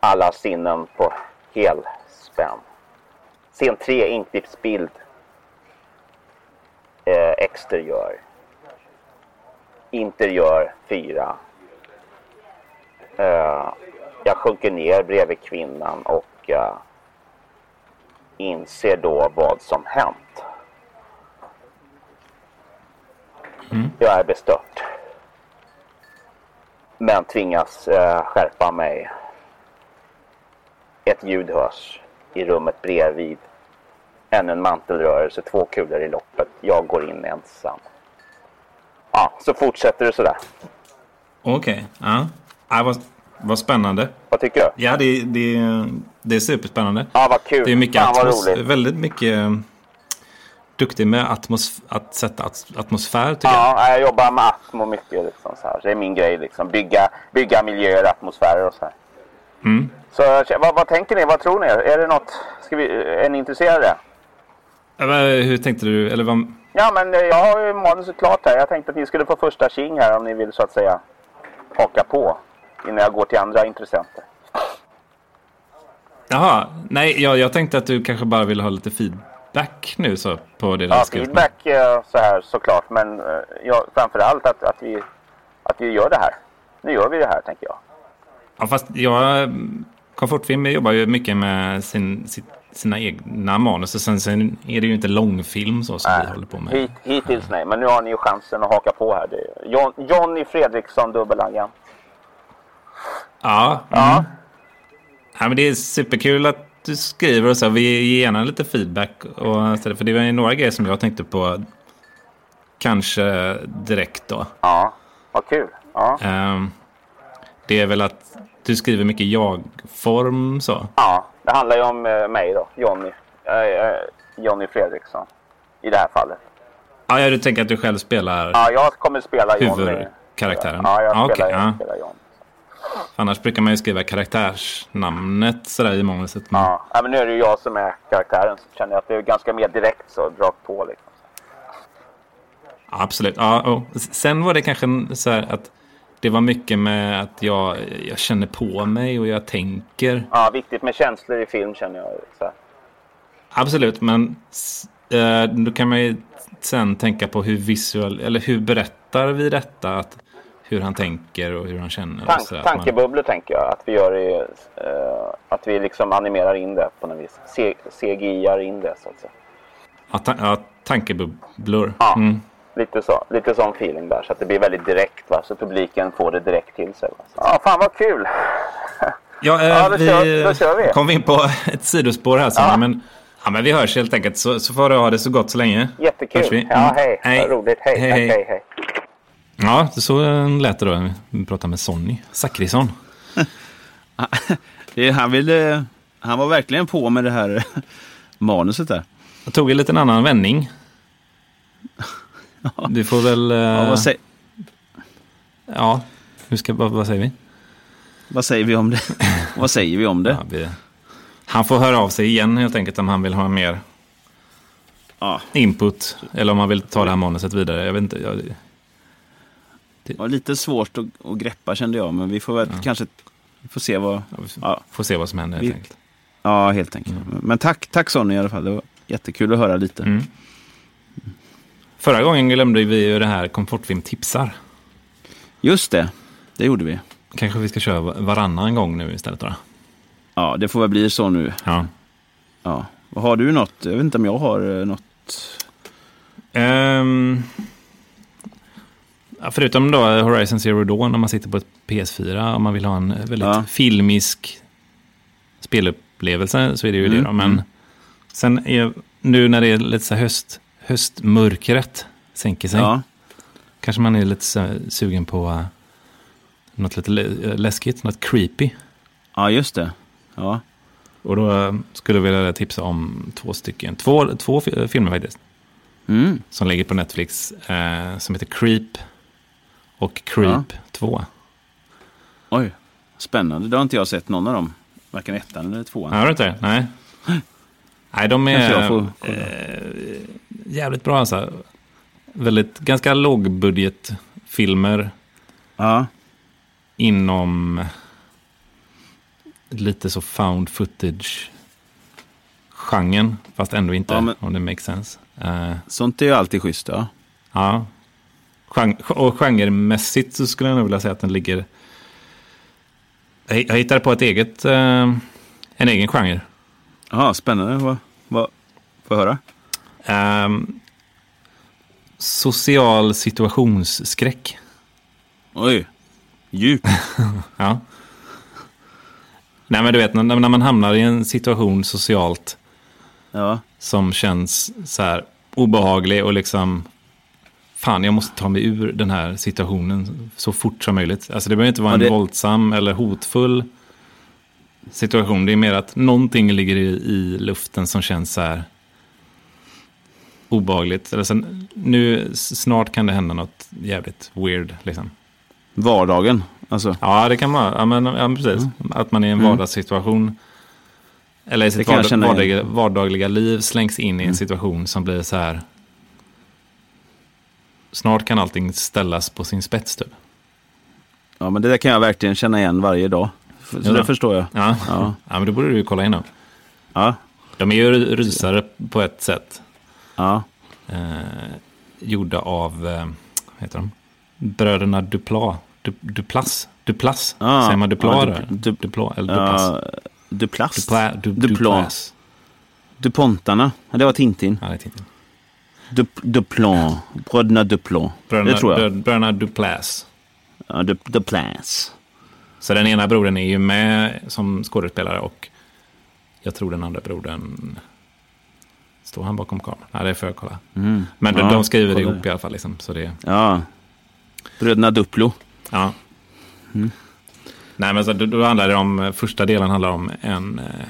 Alla sinnen på helspänn. Scen 3, inklippsbild. Eh, exteriör. Interiör 4. Eh, jag sjunker ner bredvid kvinnan och eh, inser då vad som hänt. Jag är bestört. Men tvingas eh, skärpa mig. Ett ljud hörs i rummet bredvid. Ännu en mantelrörelse, två kulor i loppet. Jag går in ensam. Ja, så fortsätter det sådär. Okej. Ja. Ja, vad, vad spännande. Vad tycker du? Ja, det, det, det är superspännande. Ja, vad kul. Det är mycket Fan vad roligt. väldigt mycket duktig med atmos att sätta at- atmosfär tycker jag. Ja, jag jobbar med Atmo mycket. Liksom, så här. Det är min grej. Liksom. Bygga, bygga miljöer, atmosfärer och så här. Mm. Så vad, vad tänker ni? Vad tror ni? Är det något? Ska vi, är ni intresserade? Ja, men Hur tänkte du? Eller vad, Ja, men eh, jag har ju manuset klart här. Jag tänkte att ni skulle få första tjing här om ni vill så att säga haka på innan jag går till andra intressenter. Jaha, nej, jag, jag tänkte att du kanske bara ville ha lite feedback nu så på det Ja, feedback eh, så här såklart. Men eh, ja, framförallt att, att, vi, att vi gör det här. Nu gör vi det här, tänker jag. Ja, fast jag, Komfortfilm jobbar ju mycket med sin, sitt, sina egna manus. Och sen, sen är det ju inte långfilm så som vi håller på med. Hit, hittills nej, men nu har ni ju chansen att haka på här. John, Johnny Fredriksson, dubbelagent. Ja, mm. Ja. ja, men det är superkul att du skriver och så. Vi ger gärna lite feedback. Och, för det var ju några grejer som jag tänkte på. Kanske direkt då. Ja, vad kul. Ja, Ehm, det är väl att du skriver mycket jag-form så. ja det handlar ju om eh, mig då, Johnny. Eh, Johnny Fredriksson. I det här fallet. Ja, ja, du tänker att du själv spelar Ja, jag kommer spela Johnny. huvudkaraktären? Ja, jag Ja, spelar, okej, ja. spelar Johnny. Annars brukar man ju skriva karaktärsnamnet sådär i manuset. Men... Ja. men nu är det ju jag som är karaktären. Så känner jag att det är ganska mer direkt så, rakt på liksom. Absolut. Ja, sen var det kanske så här att Det var mycket med att jag, jag känner på mig och jag tänker. Ja, viktigt med känslor i film känner jag. Så. Absolut, men eh, då kan man ju sen tänka på hur visuell, eller hur berättar vi detta? Att, hur han tänker och hur han känner. Tank, så, att man- tankebubblor tänker jag. Att vi gör det, eh, att vi liksom animerar in det på något vis. CGI-ar in det så att säga. Ja, ta, ja tankebubblor. Ja. Mm. Lite, så, lite sån feeling där. Så att det blir väldigt direkt. Va? Så publiken får det direkt till sig. Va? Så, Ja, fan vad kul! Ja, eh, Ja, då vi, kör- då kör vi. kom in på ett sidospår här Sonja, Ja. men, ja, men vi hörs helt enkelt. Så, så får du ha det så gott så länge. Jättekul! Vi? Ja, Mm. hej! Hej. Roligt! Hej, Hej, hej. hej, hej! Ja, så eh, lät det då. Vi pratade med Sonny Zachrisson. Han, ville, han var verkligen på med det här manuset där. Jag tog en liten annan vändning. Du får väl... eh, Ja, vad, sä, ja, hur ska, vad, vad säger vi? vad säger vi om det? vad säger vi om det? Ja, vi? Han får höra av sig igen helt enkelt om han vill ha mer Ja, input. Eller om han vill ta det här manuset vidare. Jag vet inte. Jag, det var lite svårt att, att greppa kände jag, men vi får väl kanske vi får se vad... Ja, får se vad som händer helt Vi- enkelt. ja helt enkelt. Men tack, tack Sonny i alla fall. Det var jättekul att höra lite. Mm. Förra gången glömde vi ju det här komfortfilm tipsar. Just det, det gjorde vi. Kanske vi ska köra varannan gång nu istället då? Ja, det får väl bli så nu. Ja. Ja. Har du något? Jag vet inte om jag har eh, något. Ehm, ja, förutom då Horizon Zero Dawn om man sitter på ett PS4 om man vill ha en väldigt Ja. filmisk spelupplevelse så är det ju Mm, det då. Men mm. sen är, nu när det är lite så höst, höstmörkret sänker sig. Ja, Kanske man är lite sugen på uh, något lite lä- läskigt, något creepy. ja just det. Ja, Och då eh, skulle jag vilja tipsa om två stycken, två, två fi- filmer faktiskt. mm. Som ligger på Netflix. Eh, som heter Creep och Creep 2. Oj, spännande. Det har inte jag sett någon av dem. Varken ettan eller tvåan. Har du inte? Nej. Nej, de är eh, jävligt bra alltså. Väldigt, ganska lågbudgetfilmer Ja, inom lite så found footage-genren. Fast ändå inte, Ja, men- om det makes sense. Eh, sånt är ju alltid schysst. Ja. Ja. Och genremässigt så skulle jag nog vilja säga att den ligger... Jag hittade på ett eget, eh, en egen genre. Jaha, spännande. Vad, vad, får jag höra? Ehm, social situationsskräck. Oj, djup. Ja. Nej men du vet, när, när man hamnar i en situation socialt Ja, som känns så här obehaglig och liksom fan jag måste ta mig ur den här situationen så fort som möjligt. Alltså det behöver inte vara Ja, en det- våldsam eller hotfull situation. Det är mer att någonting ligger i, i luften som känns så här obehagligt. Eller sen, nu snart kan det hända något jävligt weird liksom. vardagen. Alltså, Ja, det kan vara. Ja, men, ja, precis. Att man i en Mm. vardagssituation eller i sitt vardag, vardagliga, vardagliga liv slängs in i en Mm. situation som blir så här. Snart kan allting ställas på sin spets typ. ja, men det där kan jag verkligen känna igen varje dag. Så Ja. det förstår jag. Ja. Ja. ja, men då borde du kolla in dem. Ja, De är ju ry- rysare på ett sätt. ja. Eh, gjorda av, eh, vad heter de? Bröderna Dupla. Du, Duplas. Duplas. Ja. Säger man Dupla Ja? Dupl- Dup- Dupla eller Duplas? ja Duplast. Dupla, du, Dupla. Duplas. Dupontarna. Ja, det var Tintin. Ja, det är inte. Dup, Duplan. Bröderna Duplan. Bröderna, Det tror jag. brö- Bröderna Duplas. Ja, Dup, Duplas. Så den ena brodern är ju med som skådespelare och jag tror den andra brodern... Står han bakom kameran? Nej, det är för att kolla. Mm. Men de, Ja, de skriver det ihop i alla fall. Liksom, så det, Ja. Bröderna Duplo. ja. Mm. Nej, men så, då, då handlar det om... Första delen handlar om en, eh,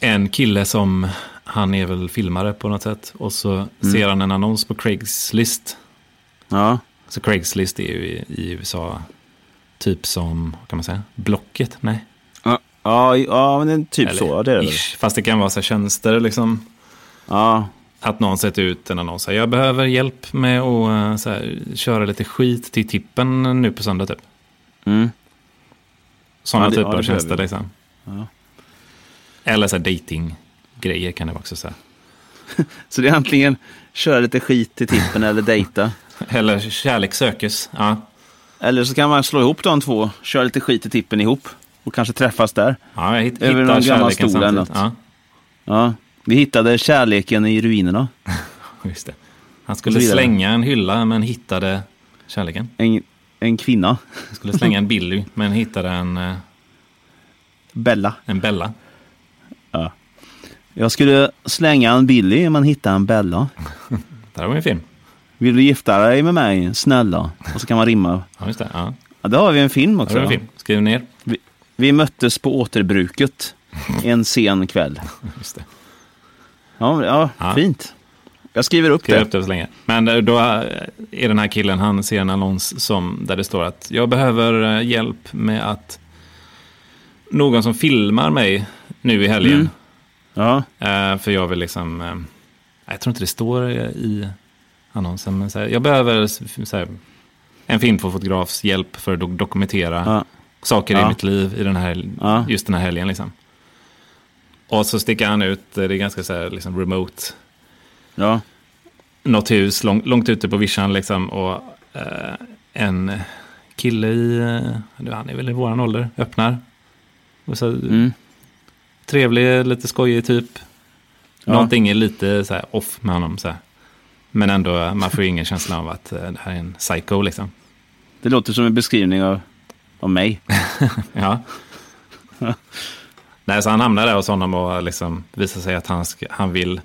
en kille som... Han är väl filmare på något sätt. Och så Mm. ser han en annons på Craigslist. Ja. Så Craigslist är ju i, i USA typ som, kan man säga, Blocket? Nej. Ja, ja, ja men det är typ Eller så. Det är det ish. Fast det kan vara så här tjänster liksom. Ja. att någon sätter ut en annons. Jag behöver hjälp med att eh, så här, köra lite skit till tippen nu på söndag typ. Mm. Sådana Ja, det- typer ja, av tjänster liksom. Ja. Eller så här dating-grejer kan det också säga. Så det är antingen köra lite skit till tippen eller dejta. Eller kärlek sökes. Ja. Eller så kan man slå ihop de två, köra lite skit till tippen ihop och kanske träffas där. Ja, hitt, Över någon gammal stol eller samtidigt. Ja, Ja, vi hittade kärleken i ruinerna. just det. Han skulle slänga en hylla men hittade kärleken. En, en kvinna, Han skulle slänga en Billy men hittade en, eh, Bella. en Bella. Jag skulle slänga en Billy om man hittar en Bella. Där har vi en film. Vill du gifta dig med mig, snälla? Och så kan man rimma. Ja, just det. Ja. Ja, där har vi en film Där också. har vi en film. Skriv ner. Vi, vi möttes på återbruket en sen kväll. Just det. Ja, ja, Ja. fint. Jag skriver upp Skriv det. upp det så länge. Men eh, då är den här killen, han ser en annons som, där det står att jag behöver eh, hjälp med att någon som filmar mig nu i helgen. Mm. Ja, Eh, för jag vill liksom, eh, jag tror inte det står i annonsen, men här, jag behöver här, en filmfotografs hjälp för att do- dokumentera ja, saker i Ja. mitt liv i den här, just den här helgen. Liksom. Och så sticker han ut, eh, det är ganska så här, liksom remote, ja. något hus lång, långt ute på vischan liksom. Och eh, en kille i, han är väl i våran ålder, öppnar. Och så, Mm. Trevlig, lite skojig typ. Ja. Någonting är lite så här off med honom. Så här. Men ändå, man får ju ingen känsla av att eh, det här är en psycho liksom. Det låter som en beskrivning av, av mig. Ja. Nej, så han hamnar där hos honom och liksom visar sig att han, han vill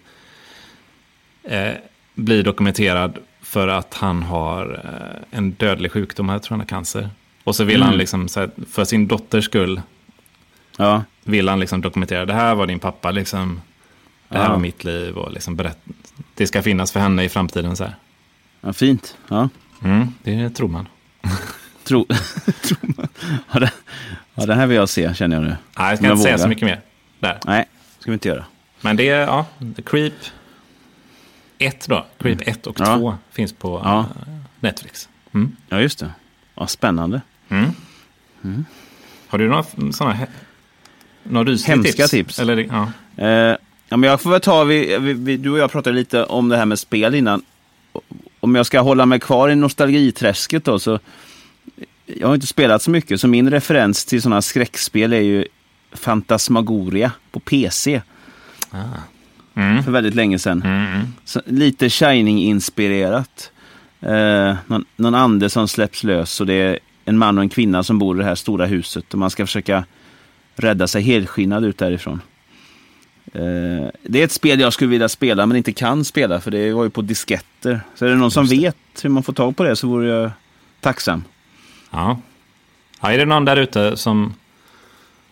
eh, bli dokumenterad för att han har eh, en dödlig sjukdom. Jag tror han har cancer. Och så vill Mm. han liksom, här, för sin dotters skull, Ja, vill han liksom dokumentera. Det här var din pappa, liksom. Det här Ja. var mitt liv och liksom berätt, det ska finnas för henne i framtiden. Så här. ja fint. Ja. Mm, det tror man. Tro, tror man. Ja, det, ja, det här vill jag se, känner jag nu. Nej, jag ska Jag inte säga vågar. så mycket mer där. Nej, ska vi inte göra. Men det är, ja, The Creep 1 då. Creep 1 och Ja. 2 finns på Ja. eh, Netflix. Mm. Ja, just det. Ja, spännande. Mm. Har du några sådana några rysliga Hemska tips. Eller, ja. Eh, ja, men jag får väl ta, vi, vi, vi, du och jag pratade lite om det här med spel innan. Om jag ska hålla mig kvar i nostalgiträsket då, så jag har inte spelat så mycket, så min referens till sådana skräckspel är ju Fantasmagoria på PC Ah. Mm. för väldigt länge sedan. Mm, mm. Så, lite Shining-inspirerat. Eh, någon, någon ande som släpps lös och det är en man och en kvinna som bor i det här stora huset och man ska försöka rädda sig helskinnad ut därifrån. Eh, det är ett spel jag skulle vilja spela men inte kan spela för det var ju på disketter. Så är det någon som Just det. vet hur man får tag på det så vore jag tacksam. Ja. ja. Är det någon där ute som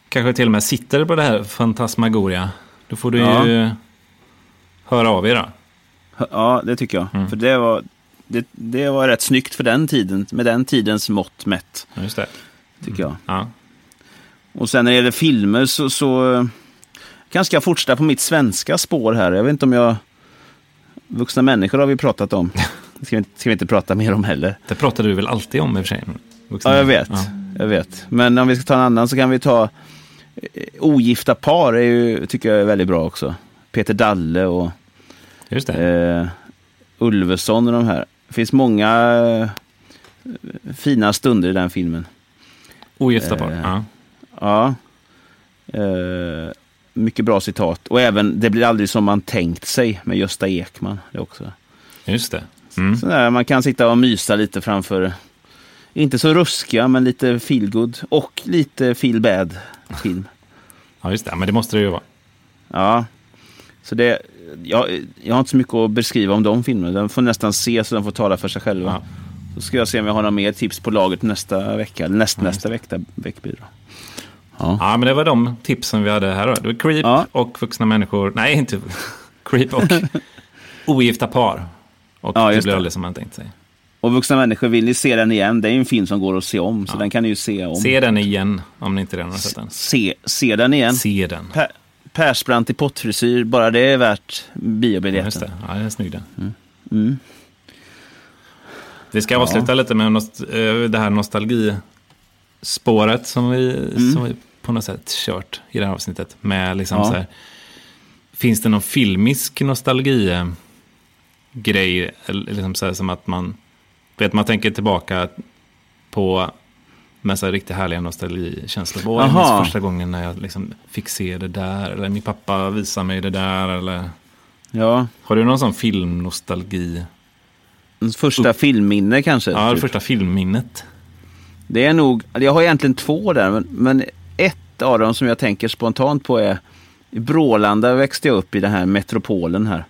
kanske till och med sitter på det här Fantasmagoria, då får du Ja. ju höra av er då. Ja, det tycker jag. Mm. För det var, det, det var rätt snyggt för den tiden, med den tidens mått mätt, Just det. tycker jag. Ja. Och sen när det gäller filmer så, så eh, kanske jag fortsätta på mitt svenska spår här. Jag vet inte om jag... Vuxna människor har vi pratat om. Det ska vi, inte- ska vi inte prata mer om heller. Det pratar du väl alltid om i och för sig? Vuxna. Ja, jag vet. Ja. Jag vet. Men om vi ska ta en annan så kan vi ta eh, Ogifta par, är ju, tycker jag är väldigt bra också. Peter Dalle och Just eh, Ulveson och de här. Det finns många eh, fina stunder i den filmen. Ogifta par. eh, Ja. Ja. Eh, mycket bra citat. Och även Det blir aldrig som man tänkt sig med Gösta Ekman. Det också. Just det. Mm. Så där, man kan sitta och mysa lite framför, inte så ruskiga, men lite feelgood och lite feel bad film. Ja, just det. Men det måste det ju vara. Ja, så det, jag, jag har inte så mycket att beskriva om de filmerna. De får nästan se så de får tala för sig själva. Ja. Så ska jag se om jag har några mer tips på laget nästa vecka, eller näst, Ja, nästa vecka, veckbyrå. Ja. Ja, men det var de tipsen vi hade här då. Det var Creep Ja. och vuxna människor. Nej, inte Creep och ogifta par. Och Ja, det blir aldrig som man tänkt sig. Och vuxna människor, vill ni se den igen? Det är ju en film som går att se om, så Ja. den kan ni ju se om. Se den igen om ni inte redan har sett den. Se, se den igen. Se den. Per, Persbrandt i pottfrisyr, bara det är värt Ja, biobiljetten. just det. Ja, den är snygg den. Mm. Vi ska avsluta lite med nost- eh, det här nostalgispåret som vi, Mm. som vi på något sätt kört i det här avsnittet. Med liksom Ja. så här, finns det någon filmisk nostalgi grej? Eller liksom så här, som att man, vet man tänker tillbaka på med så här riktigt härliga nostalgikänslor. Vad jag minns första gången när jag liksom fick se det där. Eller min pappa visade mig det där. Eller... Ja, Har du någon sån filmnostalgi? första filmminne kanske. Ja, typ. första filmminnet. Det är nog, jag har egentligen två där, men, men ett av dem som jag tänker spontant på är i Brålanda växte jag upp i den här metropolen här.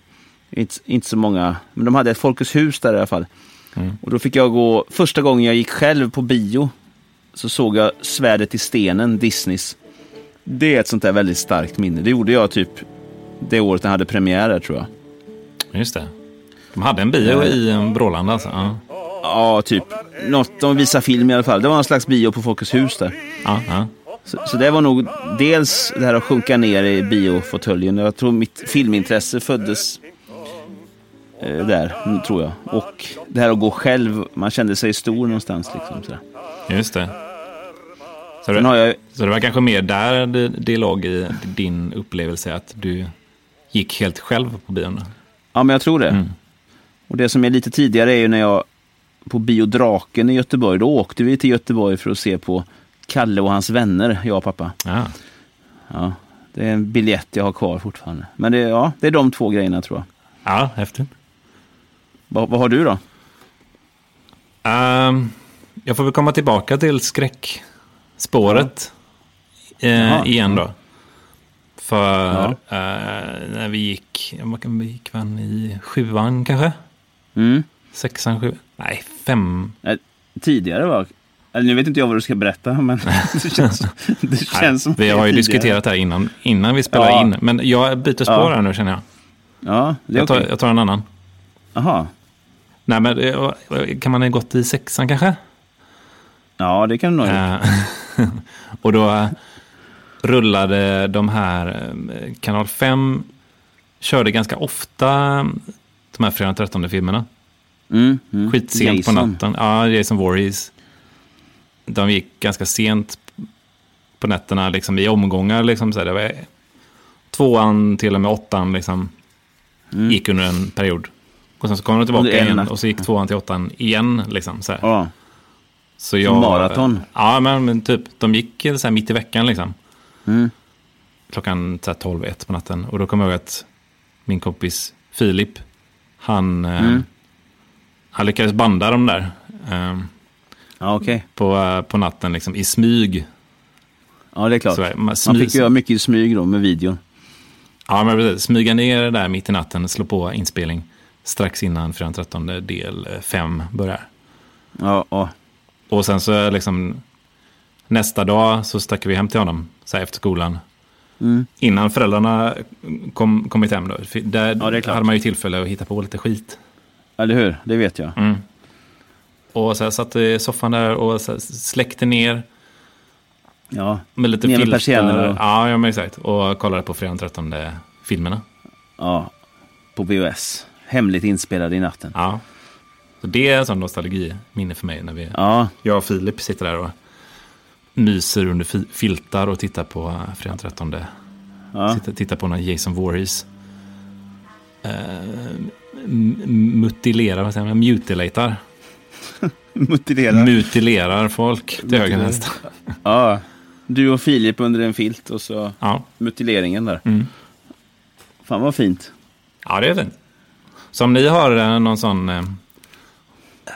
Inte, inte så många, men de hade ett Folkets hus där i alla fall. Mm. Och då fick jag gå, första gången jag gick själv på bio, så såg jag Svärdet i stenen, Disneys. Det är ett sånt där väldigt starkt minne. Det gjorde jag typ det året den hade premiär där, tror jag. Just det. De hade en bio i eh, Brålanda alltså. Ja. Ja, typ. Något, de visade film i alla fall. Det var någon slags bio på Folkets hus där. Ja, ja. Så, så det var nog dels det här att sjunka ner i biofåtöljen. Jag tror mitt filmintresse föddes eh, där, tror jag. Och det här att gå själv, man kände sig stor någonstans. Liksom, sådär. Just det. Så det, jag, så det var kanske mer där det, det låg i din upplevelse att du gick helt själv på bion? ja, men jag tror det. Mm. Och det som är lite tidigare är ju när jag på Bio Draken i Göteborg, då åkte vi till Göteborg för att se på Kalle och hans vänner, jag och pappa. Ja. Ja, det är en biljett jag har kvar fortfarande. Men det, ja, det är de två grejerna tror jag. ja, häftigt. Vad, vad har du då? Ehm, jag får väl komma tillbaka till skräckspåret eh, Jaha. igen då. För Ja. eh, när vi gick, ja, vad kan vi gick man i sjuan kanske? Mm. Sexan, sjuan? Nej, fem. Tidigare var... Eller nu vet inte jag vad du ska berätta, men det känns, det känns Nej, som vi har ju tidigare. diskuterat det här innan, innan vi spelar Ja. in. Men jag byter spår Ja. här nu känner jag. Ja, det är Jag tar, okej. jag tar en annan. Jaha. Nej, men eh, kan man ha gått i sexan kanske? Ja, det kan du nog göra. Eh, och då eh, rullade de här, kanal 5 körde ganska ofta de här fredag 13 filmerna. Mm, mm. Skitsent på Jason. natten. Ja, Jason Voorhees. De gick ganska sent på nätterna, liksom i omgångar. Liksom, så här, det var tvåan till och med åttan liksom, Mm. gick under en period. Och sen så kom de tillbaka igen natt. och så gick tvåan till åttan igen. Liksom, så här. Ja. Så jag, maraton. Ja, men, men typ, de gick så här mitt i veckan liksom. Mm. Klockan så här 12, 1 på natten. Och då kommer jag ihåg att min kompis Filip, han, eh, Mm. Han lyckades banda dem där. eh, Ja, okej. på, eh, på natten liksom, i smyg. Ja, det är klart. Så, man, Man smyg, fick göra mycket i smyg då med videon. ja, men precis, smyga ner det där mitt i natten, slå på inspelning strax innan fredag 13 del 5 börjar. Ja, ja. Och sen så liksom nästa dag så stack vi hem till honom så här efter skolan. Mm. Innan föräldrarna kom, kommit hem då. Där Ja, hade man ju tillfälle att hitta på lite skit. Eller hur? Det vet jag. Mm. Och så här satt i soffan där och släckte ner Ja, med lite Ner med filter. persienner och- Ja, ja, men exakt. Och kollade på fredag 13 filmerna. ja. På VHS. Hemligt inspelade i natten. Ja. Så det är en sån nostalgiminne för mig när vi, Ja, jag och Filip sitter där och myser under fi- filtar och tittar på eh, fredag 13. ja. Tittar, tittar på någon Jason Voorhees. Uh, mutilerar, vad säger man? Mutilatar. Motiverar. Mutilerar folk till höger Mutilerar. Ja. Du och Filip under en filt och så Ja. mutileringen där. Mm. Fan vad fint. ja, det är fint. Så om ni har eh, någon sån eh,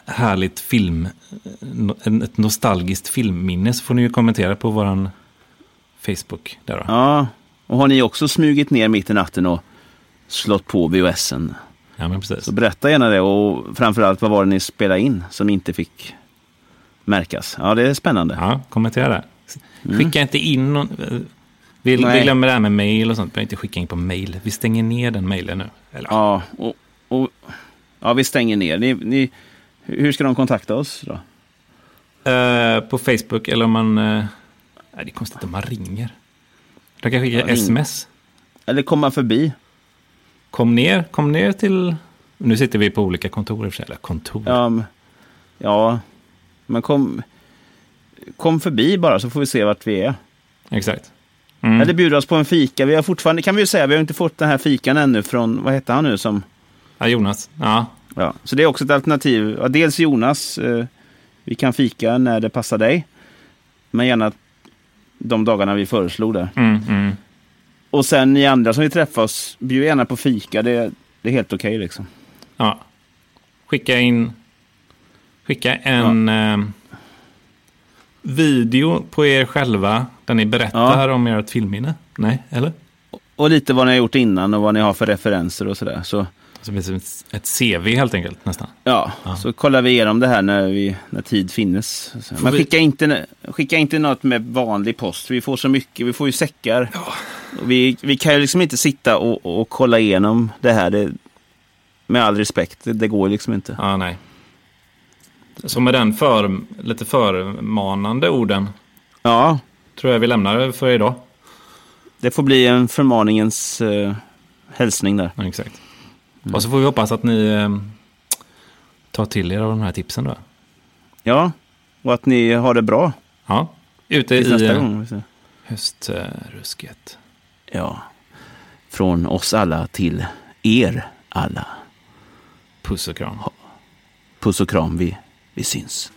härligt film, eh, ett nostalgiskt filmminne så får ni ju kommentera på våran Facebook. Där då. Ja, och har ni också smugit ner mitt i natten och slått på VHSen? Ja, men precis. Så berätta gärna det och framförallt vad var det ni spelade in som inte fick märkas? Ja, det är spännande. Ja, kommentera det. Skicka inte in någon... Vi, vi glömmer det här med mail och sånt. Behöver inte skicka in på mail. Vi stänger ner den mailen nu. Eller, Ja, och, och, ja vi stänger ner. Ni, ni, hur ska de kontakta oss då? Eh, på Facebook eller om man... eh, nej, det är konstigt om man ringer. De kan skicka Ja, sms. Eller komma förbi. Kom ner, kom ner till... Nu sitter vi på olika kontor i och för sig. Eller kontor. Ja, men- ja, men kom, kom förbi bara så får vi se vart vi är. Exakt. Mm. Eller bjuda oss på en fika. Vi har fortfarande, kan vi ju säga, vi har inte fått den här fikan ännu från, vad heter han nu som... Ja, Jonas. Ja, Ja, så det är också ett alternativ. Ja, dels Jonas, eh, vi kan fika när det passar dig. Men gärna de dagarna vi föreslog där. mm, mm. Och sen ni andra som vill träffa oss, bjud gärna på fika. Det, det är helt okej liksom. ja. Skicka in... Skicka en eh, video på er själva där ni berättar om ert filmminne. Nej, eller? Och lite vad ni har gjort innan och vad ni har för referenser och sådär. Så, Finns ett CV helt enkelt nästan. ja, så kollar vi igenom det här när, vi, när tid finnes. Men vi- skicka inte, skicka inte något med vanlig post. Vi får så mycket, vi får ju säckar. Och Vi, vi kan ju liksom inte sitta och, och kolla igenom det här. Det, med all respekt, det, det går liksom inte. Ja, nej. Så med den för, lite förmanande orden Ja, tror jag vi lämnar det för idag. det får bli en förmaningens eh, hälsning där. Ja, exakt. Och så får vi hoppas att ni eh, tar till er av de här tipsen då. Ja, och att ni har det bra Ja, ute tills i nästa eh, gång. höstrusket. Ja, från oss alla till er alla. Puss och kram. Puss och kram, vi, vi syns.